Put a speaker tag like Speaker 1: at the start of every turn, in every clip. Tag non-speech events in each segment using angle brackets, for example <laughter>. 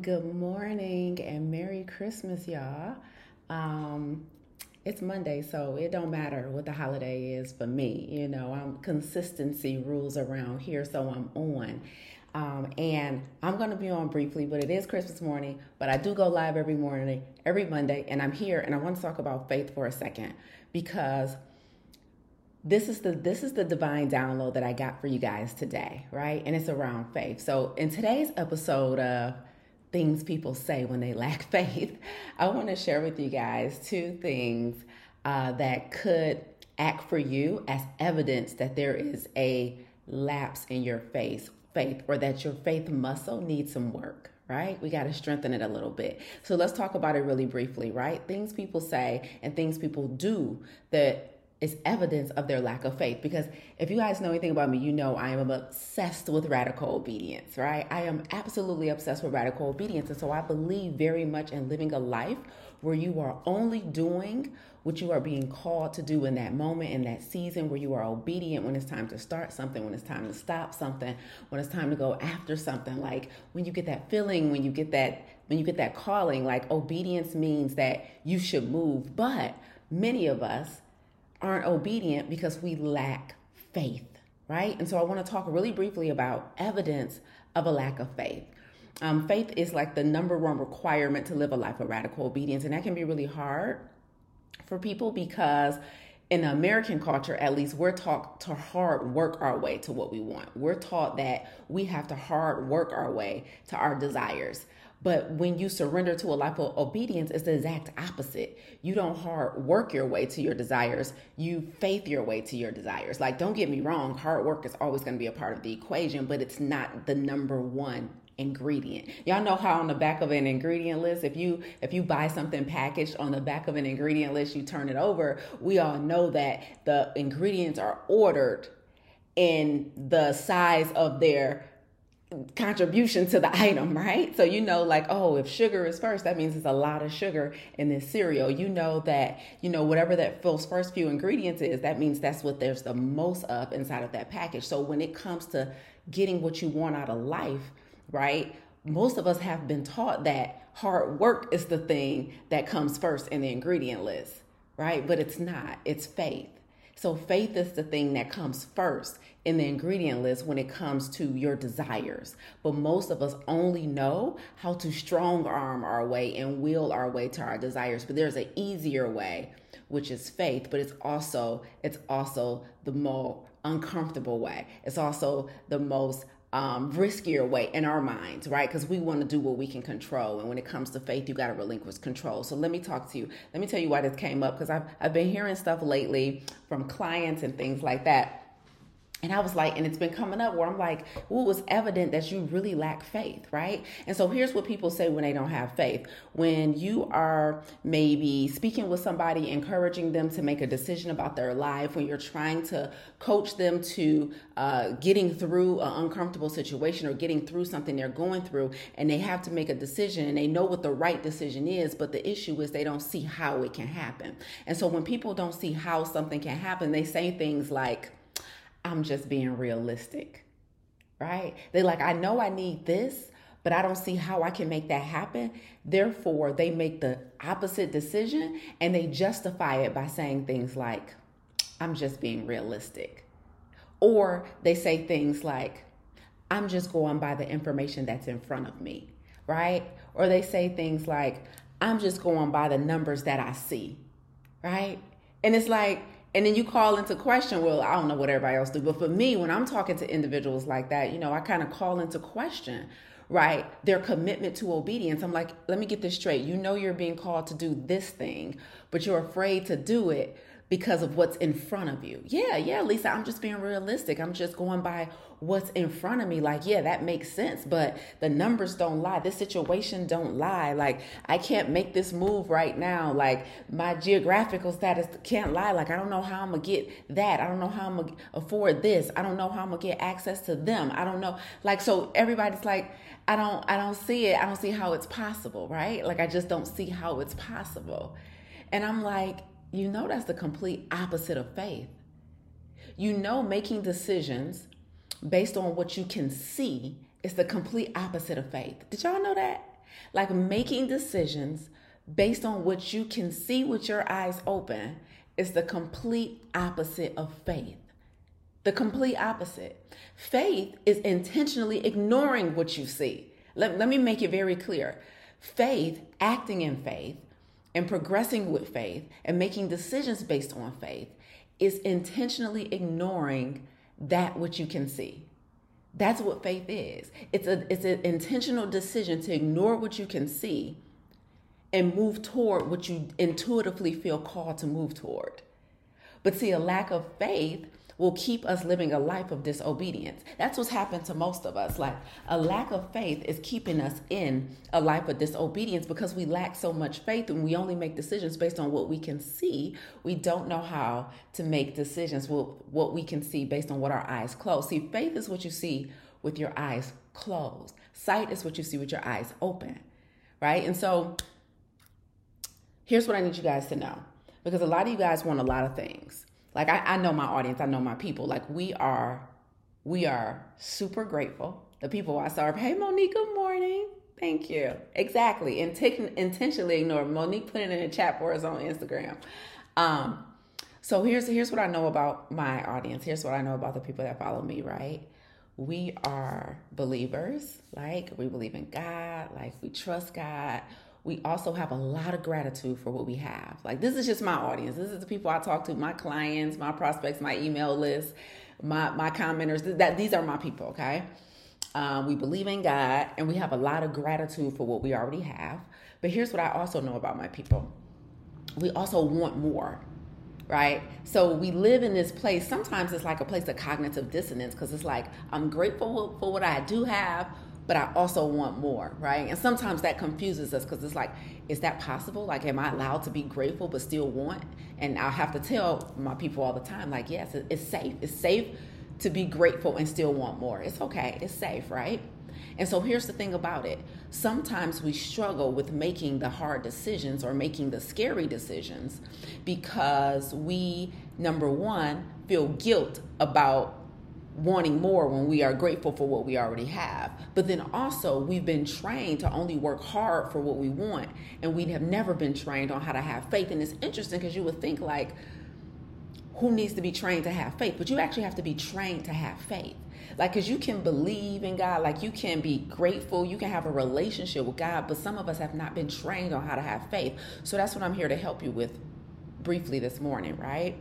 Speaker 1: Good morning and Merry Christmas, y'all. Um, it's Monday, so it don't matter what the holiday is for me. You know, I'm consistency rules around here, so I'm on. Um, and I'm going to be on briefly, but it is Christmas morning. But I do go live every morning, every Monday, and I'm here, and I want to talk about faith for a second because this is the this is the divine download that I got for you guys today, right? And it's around faith. So in today's episode of things people say when they <laughs> lack faith, I want to share with you guys two things uh, that could act for you as evidence that there is a lapse in your faith, faith, or that your faith muscle needs some work. Right? We got to strengthen it a little bit. So let's talk about it really briefly, right? Things people say and things people do that is evidence of their lack of faith. Because if you guys know anything about me, you know I am obsessed with radical obedience, right? I am absolutely obsessed with radical obedience. And so I believe very much in living a life where you are only doing what you are being called to do in that moment, in that season, where you are obedient when it's time to start something, when it's time to stop something, when it's time to go after something. Like when you get that feeling, when you get that, when you get that calling, like obedience means that you should move. But many of us, aren't obedient because we lack faith, right? And so I want to talk really briefly about evidence of a lack of faith. Um, faith is like the number one requirement to live a life of radical obedience, and that can be really hard for people because in American culture, at least, we're taught to hard work our way to what we want. We're taught that we have to hard work our way to our desires. But when you surrender to a life of obedience, it's the exact opposite. You don't hard work your way to your desires, you faith your way to your desires. Like, don't get me wrong, hard work is always going to be a part of the equation, but it's not the number one ingredient. Y'all know how on the back of an ingredient list, if you if you buy something packaged on the back of an ingredient list, you turn it over, we all know that the ingredients are ordered in the size of their contribution to the item, right? So you know, like, oh, if sugar is first, that means it's a lot of sugar in this cereal. You know that, you know, whatever that those first few ingredients is, that means that's what there's the most of inside of that package. So when it comes to getting what you want out of life, right? Most of us have been taught that hard work is the thing that comes first in the ingredient list, right? But it's not. It's faith. So faith is the thing that comes first in the ingredient list when it comes to your desires. But most of us only know how to strong arm our way and will our way to our desires. But there's an easier way, which is faith, but it's also it's also the more uncomfortable way. It's also the most um, riskier way in our minds, right? Because we want to do what we can control. And when it comes to faith, you got to relinquish control. So let me talk to you. Let me tell you why this came up because I've, I've been hearing stuff lately from clients and things like that and I was like, and it's been coming up where I'm like, well, it was evident that you really lack faith, right? And so here's what people say when they don't have faith. When you are maybe speaking with somebody, encouraging them to make a decision about their life, when you're trying to coach them to uh, getting through an uncomfortable situation or getting through something they're going through, and they have to make a decision and they know what the right decision is, but the issue is they don't see how it can happen. And so when people don't see how something can happen, they say things like, I'm just being realistic, right? They're like, I know I need this, but I don't see how I can make that happen. Therefore, they make the opposite decision and they justify it by saying things like, I'm just being realistic. Or they say things like, I'm just going by the information that's in front of me, right? Or they say things like, I'm just going by the numbers that I see, right? And it's like, and then you call into question well i don't know what everybody else do but for me when i'm talking to individuals like that you know i kind of call into question right their commitment to obedience. I'm like let me get this straight. You know you're being called to do this thing but you're afraid to do it because of what's in front of you. Yeah, yeah, Lisa, I'm just being realistic. I'm just going by what's in front of me. Like, yeah, that makes sense, but the numbers don't lie. This situation don't lie. Like, I can't make this move right now. Like, my geographical status can't lie. Like, I don't know how I'm gonna get that. I don't know how I'm gonna afford this. I don't know how I'm gonna get access to them. I don't know. Like, so everybody's like, I don't, I don't see it. I don't see how it's possible, right? Like, I just don't see how it's possible. And I'm like, you know that's the complete opposite of faith. You know, making decisions based on what you can see is the complete opposite of faith. Did y'all know that? Like making decisions based on what you can see with your eyes open is the complete opposite of faith. The complete opposite. Faith is intentionally ignoring what you see. Let, let me make it very clear. Faith, acting in faith, and progressing with faith and making decisions based on faith is intentionally ignoring that which you can see. That's what faith is. It's a it's an intentional decision to ignore what you can see and move toward what you intuitively feel called to move toward. But see, a lack of faith will keep us living a life of disobedience. That's what's happened to most of us. Like a lack of faith is keeping us in a life of disobedience because we lack so much faith and we only make decisions based on what we can see. We don't know how to make decisions with what we can see based on what our eyes close. See, faith is what you see with your eyes closed. Sight is what you see with your eyes open. Right? And so here's what I need you guys to know because a lot of you guys want a lot of things. Like I, I know my audience, I know my people. Like we are, we are super grateful. The people I serve. Hey Monique, good morning. Thank you. Exactly. And Inten- intentionally ignore. Monique put it in a chat for us on Instagram. Um, so here's here's what I know about my audience. Here's what I know about the people that follow me, right? We are believers, like we believe in God, like we trust God we also have a lot of gratitude for what we have. Like this is just my audience. This is the people I talk to, my clients, my prospects, my email list, my my commenters. That these are my people. Okay. Um, we believe in God and we have a lot of gratitude for what we already have. But here's what I also know about my people. We also want more right? So we live in this place. Sometimes it's like a place of cognitive dissonance because it's like I'm grateful for what I do have, but I also want more, right? And sometimes that confuses us because it's like, is that possible? Like, am I allowed to be grateful but still want? And I have to tell my people all the time, like, yes, it's safe. It's safe to be grateful and still want more. It's okay. It's safe, right? And so here's the thing about it. Sometimes we struggle with making the hard decisions or making the scary decisions because we, number one, feel guilt about wanting more when we are grateful for what we already have. But then also, we've been trained to only work hard for what we want, and we have never been trained on how to have faith. And it's interesting because you would think, like, who needs to be trained to have faith? But you actually have to be trained to have faith. Like, because you can believe in God, like, you can be grateful, you can have a relationship with God, but some of us have not been trained on how to have faith. So that's what I'm here to help you with briefly this morning, right?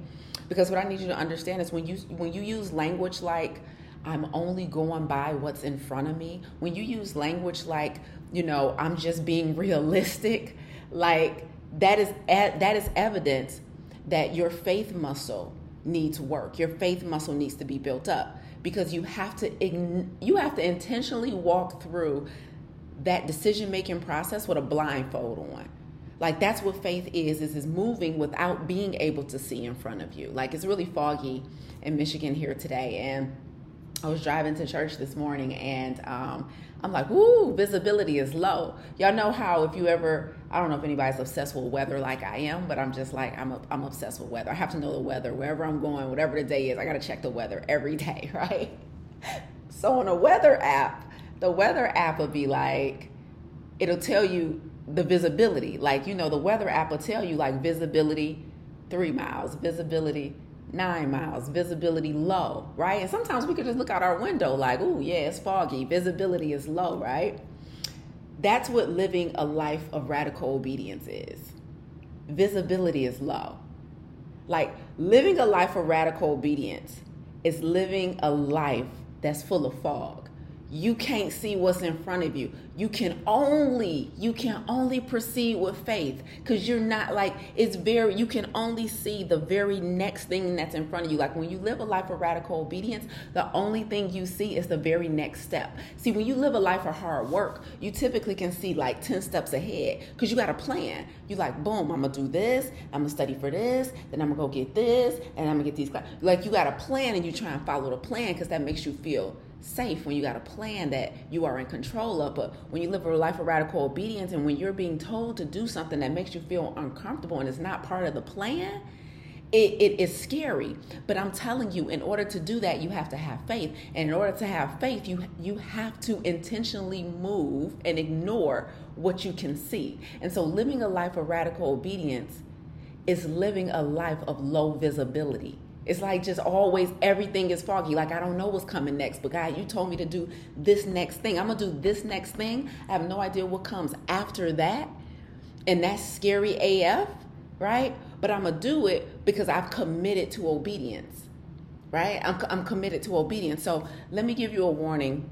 Speaker 1: Because what I need you to understand is when you when you use language like I'm only going by what's in front of me, when you use language like, you know, I'm just being <laughs> realistic, like that is that is evidence that your faith muscle needs work. Your faith muscle needs to be built up because you have to you have to intentionally walk through that decision making process with a blindfold on like that's what faith is is is moving without being able to see in front of you. Like it's really foggy in michigan here today and i was driving to church this morning and um, i'm like ooh visibility is low. Y'all know how if you ever i don't know if anybody's obsessed with weather like i am but i'm just like i'm, a, I'm obsessed with weather. I have to know the weather wherever i'm going whatever the day is. I gotta check the weather every day <laughs> right? So on a weather app the weather app will be like it'll tell you the visibility. Like, you know, the weather app will tell you like visibility three miles, visibility nine miles, visibility low, right? And sometimes we could just look out our window like, oh, yeah, it's foggy, visibility is low, right? That's what living a life of radical obedience is. Visibility is low. Like living a life of radical obedience is living a life that's full of fog you can't see what's in front of you. You can only you can only proceed with faith because you're not like it's very you can only see the very next thing that's in front of you. Like when you live a life of radical obedience the only thing you see is the very next step. See when you live a life of hard work you typically can see like 10 steps ahead because you got a plan. You like boom i'm gonna do this i'm gonna study for this then i'm gonna go get this and i'm gonna get these like you got a plan and you try and follow the plan because that makes you feel safe when you got a plan that you are in control of. But when you live a life of radical obedience and when you're being told to do something that makes you feel uncomfortable and is not part of the plan, it, it is scary. But i'm telling you in order to do that you have to have faith. And in order to have faith you you have to intentionally move and ignore what you can see. And so living a life of radical obedience is living a life of low visibility it's like just always everything is foggy. Like I don't know what's coming next. But God, you told me to do this next thing. I'm gonna do this next thing. I have no idea what comes after that. And that's scary AF, right? But I'm gonna do it because I've committed to obedience, right? I'm, I'm committed to obedience. So let me give you a warning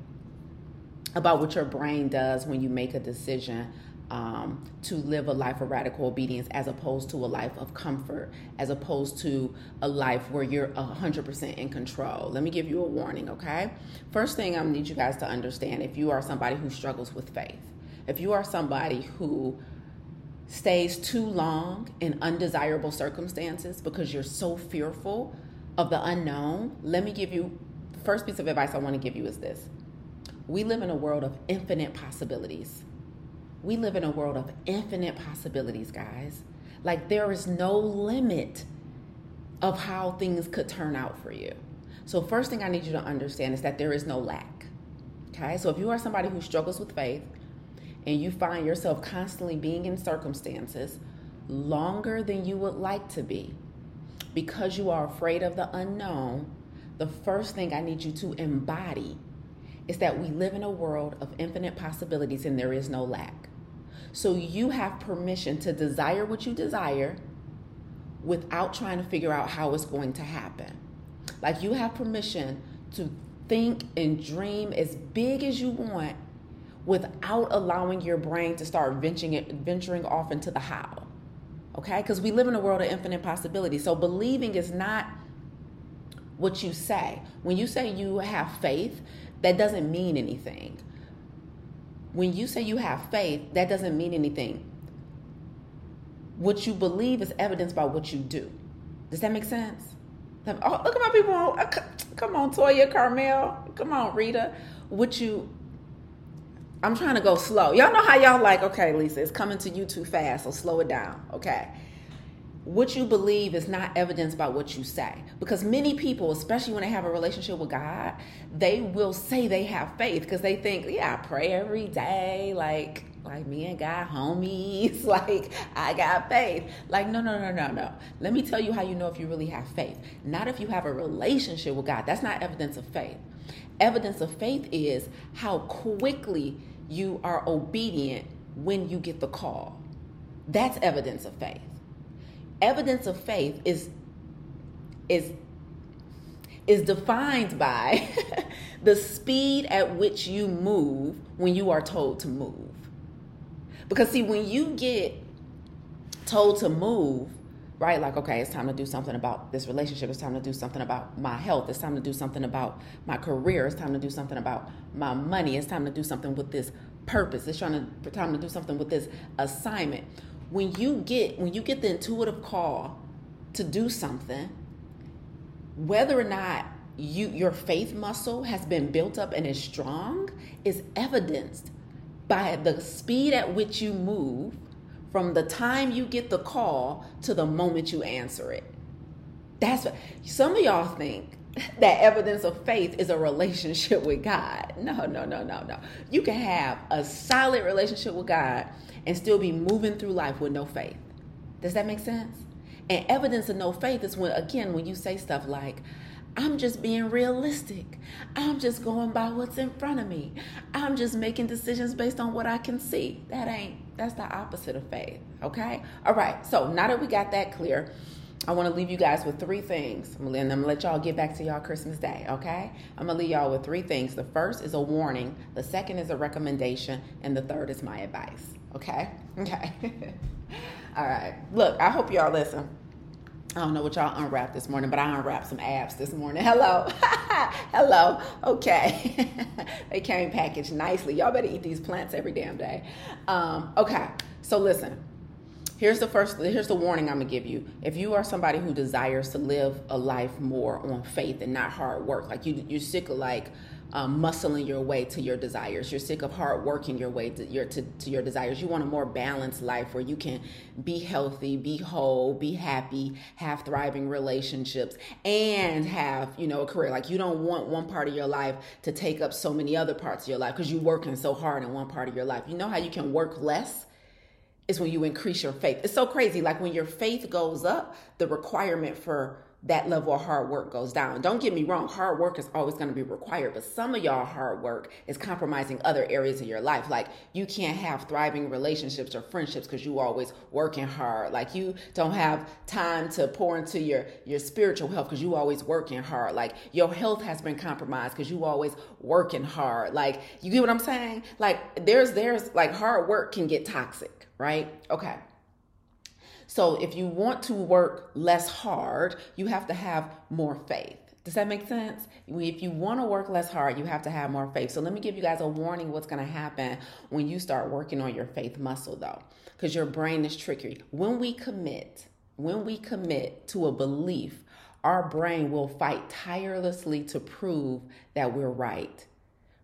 Speaker 1: about what your brain does when you make a decision um, to live a life of radical obedience as opposed to a life of comfort, as opposed to a life where you're 100% in control. Let me give you a warning, okay? First thing I need you guys to understand if you are somebody who struggles with faith, if you are somebody who stays too long in undesirable circumstances because you're so fearful of the unknown, let me give you the first piece of advice I want to give you is this. We live in a world of infinite possibilities we live in a world of infinite possibilities, guys. Like there is no limit of how things could turn out for you. So, first thing I need you to understand is that there is no lack. Okay? So, if you are somebody who struggles with faith and you find yourself constantly being in circumstances longer than you would like to be because you are afraid of the unknown, the first thing I need you to embody is that we live in a world of infinite possibilities and there is no lack. So you have permission to desire what you desire without trying to figure out how it's going to happen. Like you have permission to think and dream as big as you want without allowing your brain to start venturing venturing off into the how. Okay? Because we live in a world of infinite possibilities. So believing is not what you say. When you say you have faith, that doesn't mean anything when you say you have faith, that doesn't mean anything. What you believe is evidenced by what you do. Does that make sense? Oh, look at my people. Uh, come on, Toya, Carmel. Come on, Rita. What you I'm trying to go slow. Y'all know how y'all like, okay, Lisa, it's coming to you too fast, so slow it down. Okay what you believe is not evidence by what you say. Because many people, especially when they have a relationship with God, they will say they have faith because they think, yeah, I pray every day, like like me and God homies, <laughs> like I got faith. Like, no, no, no, no, no. Let me tell you how you know if you really have faith. Not if you have a relationship with God. That's not evidence of faith. Evidence of faith is how quickly you are obedient when you get the call. That's evidence of faith evidence of faith is is is defined by <laughs> the speed at which you move when you are told to move. Because see when you get told to move, right? Like, okay, it's time to do something about this relationship. It's time to do something about my health. It's time to do something about my career. It's time to do something about my money. It's time to do something with this purpose. It's trying to time to do something with this assignment when you get when you get the intuitive call to do something whether or not you your faith muscle has been built up and is strong is evidenced by the speed at which you move from the time you get the call to the moment you answer it. That's what some of y'all think <laughs> that evidence of faith is a relationship with God. No, no, no, no, no. You can have a solid relationship with God and still be moving through life with no faith. Does that make sense? And evidence of no faith is when, again, when you say stuff like, I'm just being realistic. I'm just going by what's in front of me. I'm just making decisions based on what I can see. That ain't, that's the opposite of faith. Okay? All right. So now that we got that clear, I want to leave you guys with three things. And I'm to let y'all get back to y'all Christmas Day, okay? I'm to leave y'all with three things. The first is a warning, the second is a recommendation, and the third is my advice, okay? <laughs> Okay. <laughs> All right. Look, I hope y'all listen. I don't know what y'all unwrapped this morning, but I unwrapped some apps this morning. <laughs> Hello. Hello. Okay. they came packaged nicely. Y'all better eat these plants every damn day. Um, okay. So listen, here's the first here's the warning i'm gonna give you if you are somebody who desires to live a life more on faith and not hard work like you you're sick of like um, muscling your way to your desires. You're sick of hard working your way to your to, to your desires. You want a more balanced life where you can be healthy, be whole, be happy, have thriving relationships, and have you know a career. Like you don't want one part of your life to take up so many other parts of your life because you're working so hard in one part of your life. You know how you can work less is when you increase your faith. It's so crazy. Like when your faith goes up, the requirement for that level of hard work goes down. Don't get me wrong, hard work is always going to be required, but some of y'all hard work is compromising other areas of your life. Like you can't have thriving relationships or friendships because you always working hard. Like you don't have time to pour into your your spiritual health because you always working hard. Like your health has been compromised because you always working hard. Like you get what I'm saying? Like there's there's like hard work can get toxic, right? Okay. So if you want to work less hard, you have to have more faith. Does that make sense? If you want to work less hard, you have to have more faith. So let me give you guys a warning what's going to happen when you start working on your faith muscle though, because your brain is tricky. When we commit, when we commit to a belief, our brain will fight tirelessly to prove that we're right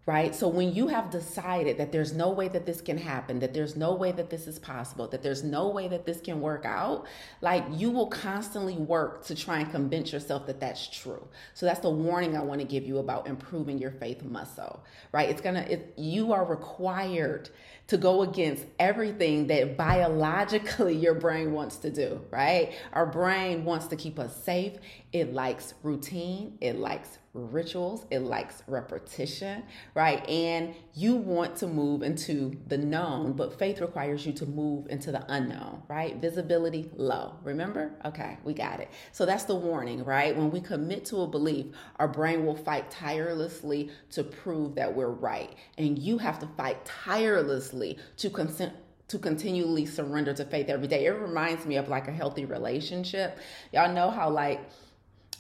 Speaker 1: right? So when you have decided that there's no way that this can happen, that there's no way that this is possible, that there's no way that this can work out, like you will constantly work to try and convince yourself that that's true. So that's the warning I want to give you about improving your faith muscle, right? It's going to you are required to go against everything that biologically <laughs> your brain wants to do, right? Our brain wants to keep us safe. It likes routine, it likes rituals, it likes repetition, right? And you want to move into the known, but faith requires you to move into the unknown, right? Visibility low. Remember? Okay, we got it. So that's the warning, right? When we commit to a belief, our brain will fight tirelessly to prove that we're right. And you have to fight tirelessly to consent to continually surrender to faith every day. It reminds me of like a healthy relationship. Y'all know how like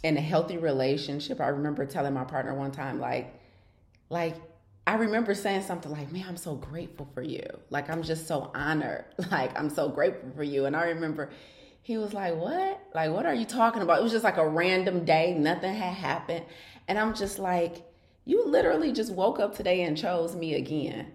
Speaker 1: in a healthy relationship, I remember telling my partner one time, like, like, I remember saying something like, man, I'm so grateful for you. Like, I'm just so honored. <laughs> Like, I'm so grateful for you. And I remember he was like, what? Like, what are you talking about? It was just like a random day. Nothing had happened. And I'm just like, you literally just woke up today and chose me again.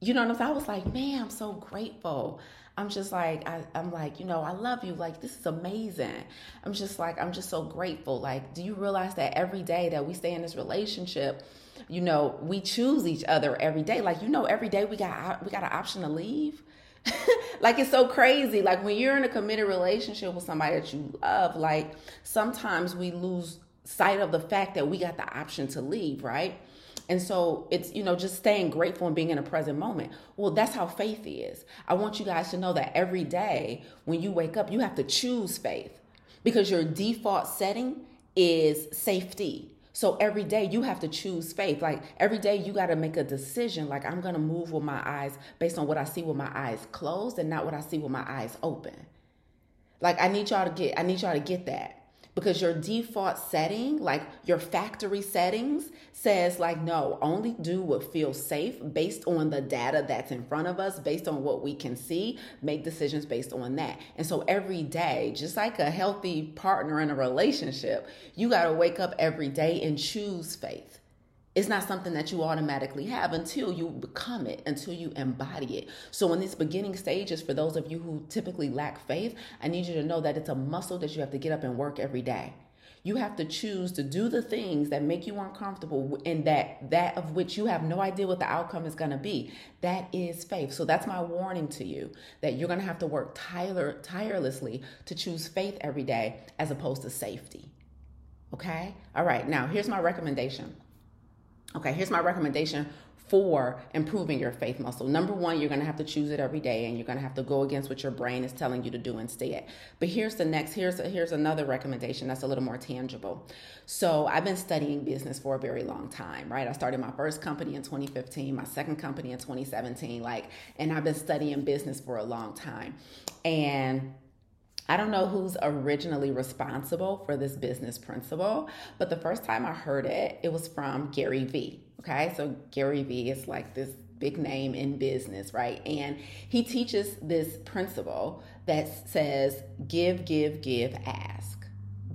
Speaker 1: You know what I'm saying? I was like, man, I'm so grateful. I'm just like, I, am like, you know, I love you. Like, this is amazing. I'm just like, I'm just so grateful. Like, do you realize that every day that we stay in this relationship, you know, we choose each other every day. Like, you know, every day we got we got an option to leave. <laughs> like it's so crazy. Like when you're in a committed relationship with somebody that you love, like sometimes we lose sight of the fact that we got the option to leave, right? And so it's, you know, just staying grateful and being in a present moment. Well, that's how faith is. I want you guys to know that every day when you wake up, you have to choose faith because your default setting is safety. So every day you have to choose faith. Like every day you got to make a decision like I'm going to move with my eyes based on what I see with my eyes closed and not what I see with my eyes open. Like I need y'all to get I need y'all to get that because your default setting, like your factory settings, says like no, only do what feels safe based on the data that's in front of us, based on what we can see, make decisions based on that. And so every day, just like a healthy partner in a relationship, you got to wake up every day and choose faith. It's not something that you automatically have until you become it, until you embody it. So, in these beginning stages, for those of you who typically lack faith, I need you to know that it's a muscle that you have to get up and work every day. You have to choose to do the things that make you uncomfortable and that that of which you have no idea what the outcome is going to be. That is faith. So that's my warning to you that you're going to have to work tire, tirelessly to choose faith every day as opposed to safety. Okay? All right. Now, here's my recommendation. Okay, here's my recommendation for improving your faith muscle. Number one, you're going to have to choose it every day and you're going to have to go against what your brain is telling you to do instead. But here's the next, here's, here's another recommendation that's a little more tangible. So I've been studying business for a very long time, right? I started my first company in 2015, my second company in 2017, like, and I've been studying business for a long time. And I don't know who's originally responsible for this business principle, but the first time I heard it, it was from Gary Vee. Okay, so Gary Vee is like this big name in business, right? And he teaches this principle that says give, give, give, ask.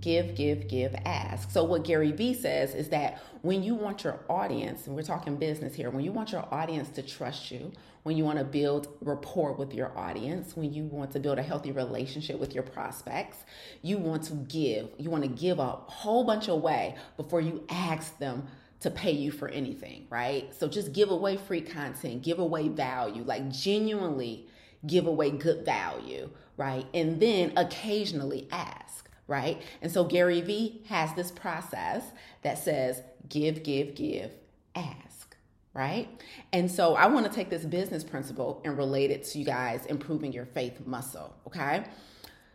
Speaker 1: Give, give, give, ask. So, what Gary Vee says is that when you want your audience, and we're talking business here, when you want your audience to trust you, when you want to build rapport with your audience, when you want to build a healthy relationship with your prospects, you want to give. You want to give a whole bunch away before you ask them to pay you for anything, right? So just give away free content, give away value, like genuinely give away good value, right? And then occasionally ask, right? And so Gary Vee has this process that says give, give, give, ask, right? And so I want to take this business principle and relate it to you guys improving your faith muscle, okay?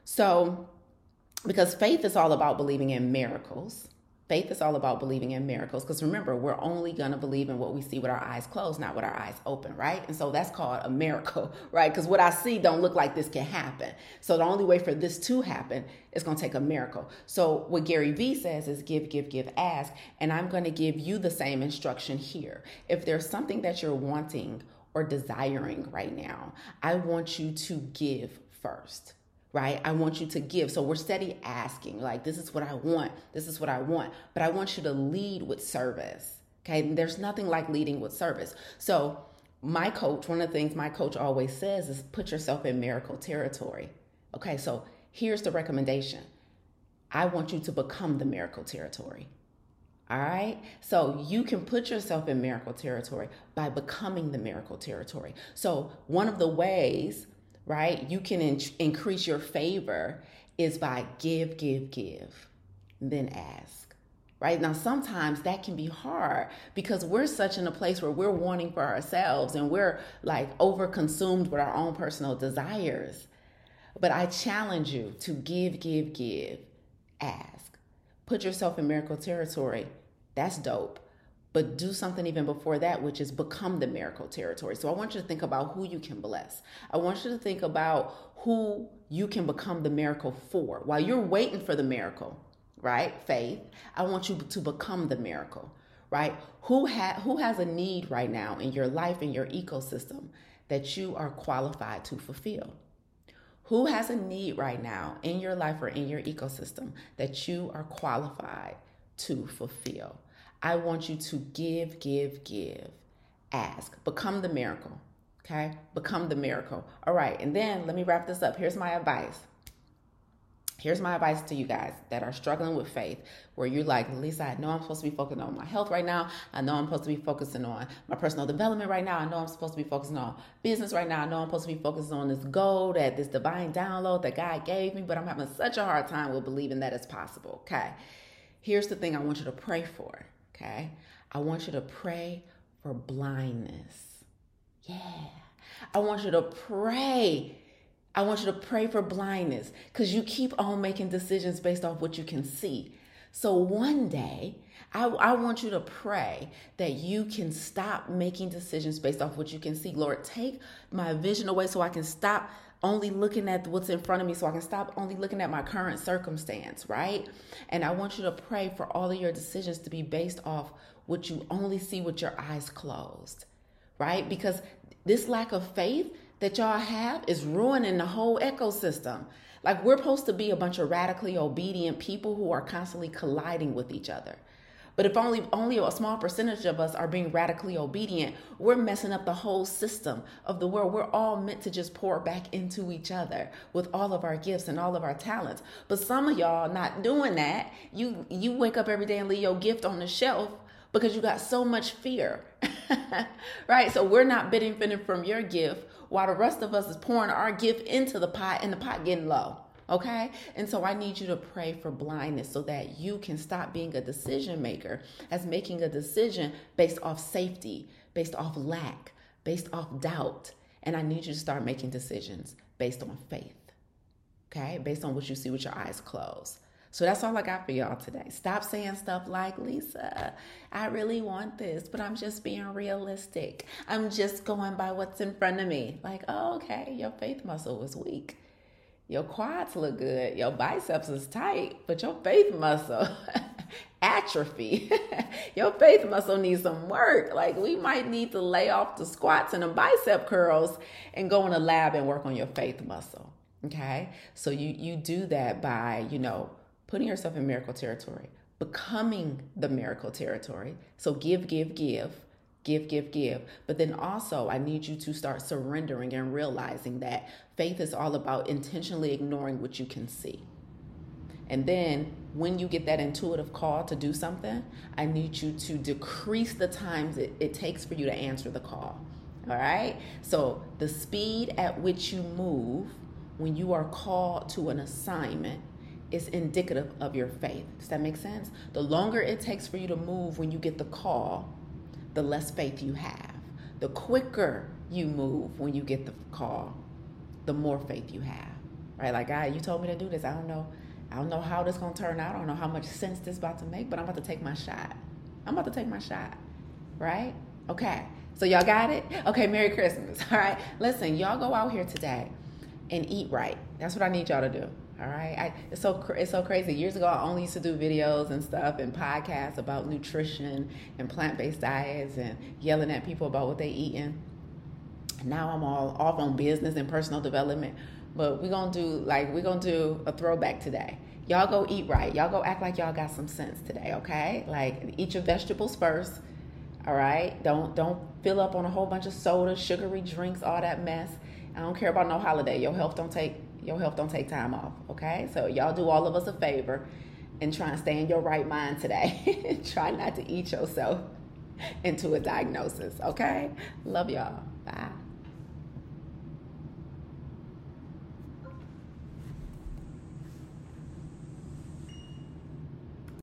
Speaker 1: So, because faith is all about believing in miracles, Faith is all about believing in miracles because remember, we're only going to believe in what we see with our eyes closed, not with our eyes open, right? And so that's called a miracle, <laughs> right? Because what I see don't look like this can happen. So the only way for this to happen is going to take a miracle. So what Gary Vee says is give, give, give, ask. And I'm going to give you the same instruction here. If there's something that you're wanting or desiring right now, I want you to give first right? I want you to give. So we're steady asking, like, this is what I want, this is what I want. But I want you to lead with service. Okay. And there's nothing like leading with service. So my coach, one of the things my coach always says is put yourself in miracle territory. Okay, so here's the recommendation. I want you to become the miracle territory. All right. So you can put yourself in miracle territory by becoming the miracle territory. So one of the ways right? You can in- increase your favor is by give, give, give, then ask. Right now, sometimes that can be hard because we're such in a place where we're wanting for ourselves and we're like over consumed with our own personal desires. But I challenge you to give, give, give, ask. Put yourself in miracle territory. That's dope but do something even before that, which is become the miracle territory. So I want you to think about who you can bless. I want you to think about who you can become the miracle for. While you're waiting for the miracle, right? Faith, I want you to become the miracle, right? Who ha- who has a need right now in your life in your ecosystem that you are qualified to fulfill? Who has a need right now in your life or in your ecosystem that you are qualified to fulfill? I want you to give, give, give. Ask. Become the miracle. Okay? Become the miracle. All right. And then let me wrap this up. Here's my advice. Here's my advice to you guys that are struggling with faith, where you're like, Lisa, I know I'm supposed to be focusing on my health right now. I know I'm supposed to be focusing on my personal development right now. I know I'm supposed to be focusing on business right now. I know I'm supposed to be focusing on this goal, that this divine download that God gave me, but I'm having such a hard time with believing that it's possible. Okay. Here's the thing I want you to pray for okay? I want you to pray for blindness. Yeah. I want you to pray. I want you to pray for blindness because you keep on making decisions based off what you can see. So one day, I, I want you to pray that you can stop making decisions based off what you can see. Lord, take my vision away so I can stop only looking at what's in front of me so I can stop only looking at my current circumstance, right? And I want you to pray for all of your decisions to be based off what you only see with your eyes closed, right? Because this lack of faith that y'all have is ruining the whole ecosystem. Like we're supposed to be a bunch of radically obedient people who are constantly colliding with each other. But if only only a small percentage of us are being radically obedient, we're messing up the whole system of the world. We're all meant to just pour back into each other with all of our gifts and all of our talents. But some of y'all not doing that. You you wake up every day and leave your gift on the shelf because you got so much fear. <laughs> right? So we're not benefiting from your gift while the rest of us is pouring our gift into the pot and the pot getting low. Okay? And so I need you to pray for blindness so that you can stop being a decision maker as making a decision based off safety, based off lack, based off doubt. And I need you to start making decisions based on faith. Okay? Based on what you see with your eyes closed. So that's all I got for y'all today. Stop saying stuff like, Lisa, I really want this, but I'm just being realistic. I'm just going by what's in front of me. Like, oh, okay, your faith muscle was weak. Your quads look good, your biceps is tight, but your faith muscle <laughs> atrophy. <laughs> your faith muscle needs some work. Like we might need to lay off the squats and the bicep curls and go in a lab and work on your faith muscle. Okay? So you you do that by, you know, putting yourself in miracle territory, becoming the miracle territory. So give, give, give, give, give, give. But then also, I need you to start surrendering and realizing that faith is all about intentionally ignoring what you can see. And then when you get that intuitive call to do something, I need you to decrease the times it, it takes for you to answer the call. All right? So the speed at which you move when you are called to an assignment is indicative of your faith. Does that make sense? The longer it takes for you to move when you get the call, the less faith you have. The quicker you move when you get the call, the more faith you have. Right? Like, God, you told me to do this. I don't know. I don't know how this gonna turn out. I don't know how much sense this about to make, but I'm about to take my shot. I'm about to take my shot. Right? Okay. So y'all got it? Okay, Merry Christmas. <laughs> All right. Listen, y'all go out here today and eat right. That's what I need y'all to do. All right. I, it's so it's so crazy. Years ago, I only used to do videos and stuff and podcasts about nutrition and plant based diets and yelling at people about what they eating. Now I'm all off on business and personal development. But we're gonna do like we're gonna do a throwback today. Y'all go eat right. Y'all go act like y'all got some sense today, okay? Like eat your vegetables first. All right. Don't don't fill up on a whole bunch of soda, sugary drinks, all that mess. I don't care about no holiday. Your health don't take your health don't take time off. Okay. So y'all do all of us a favor and try and stay in your right mind today. <laughs> try not to eat yourself into a diagnosis. Okay. Love y'all. Bye.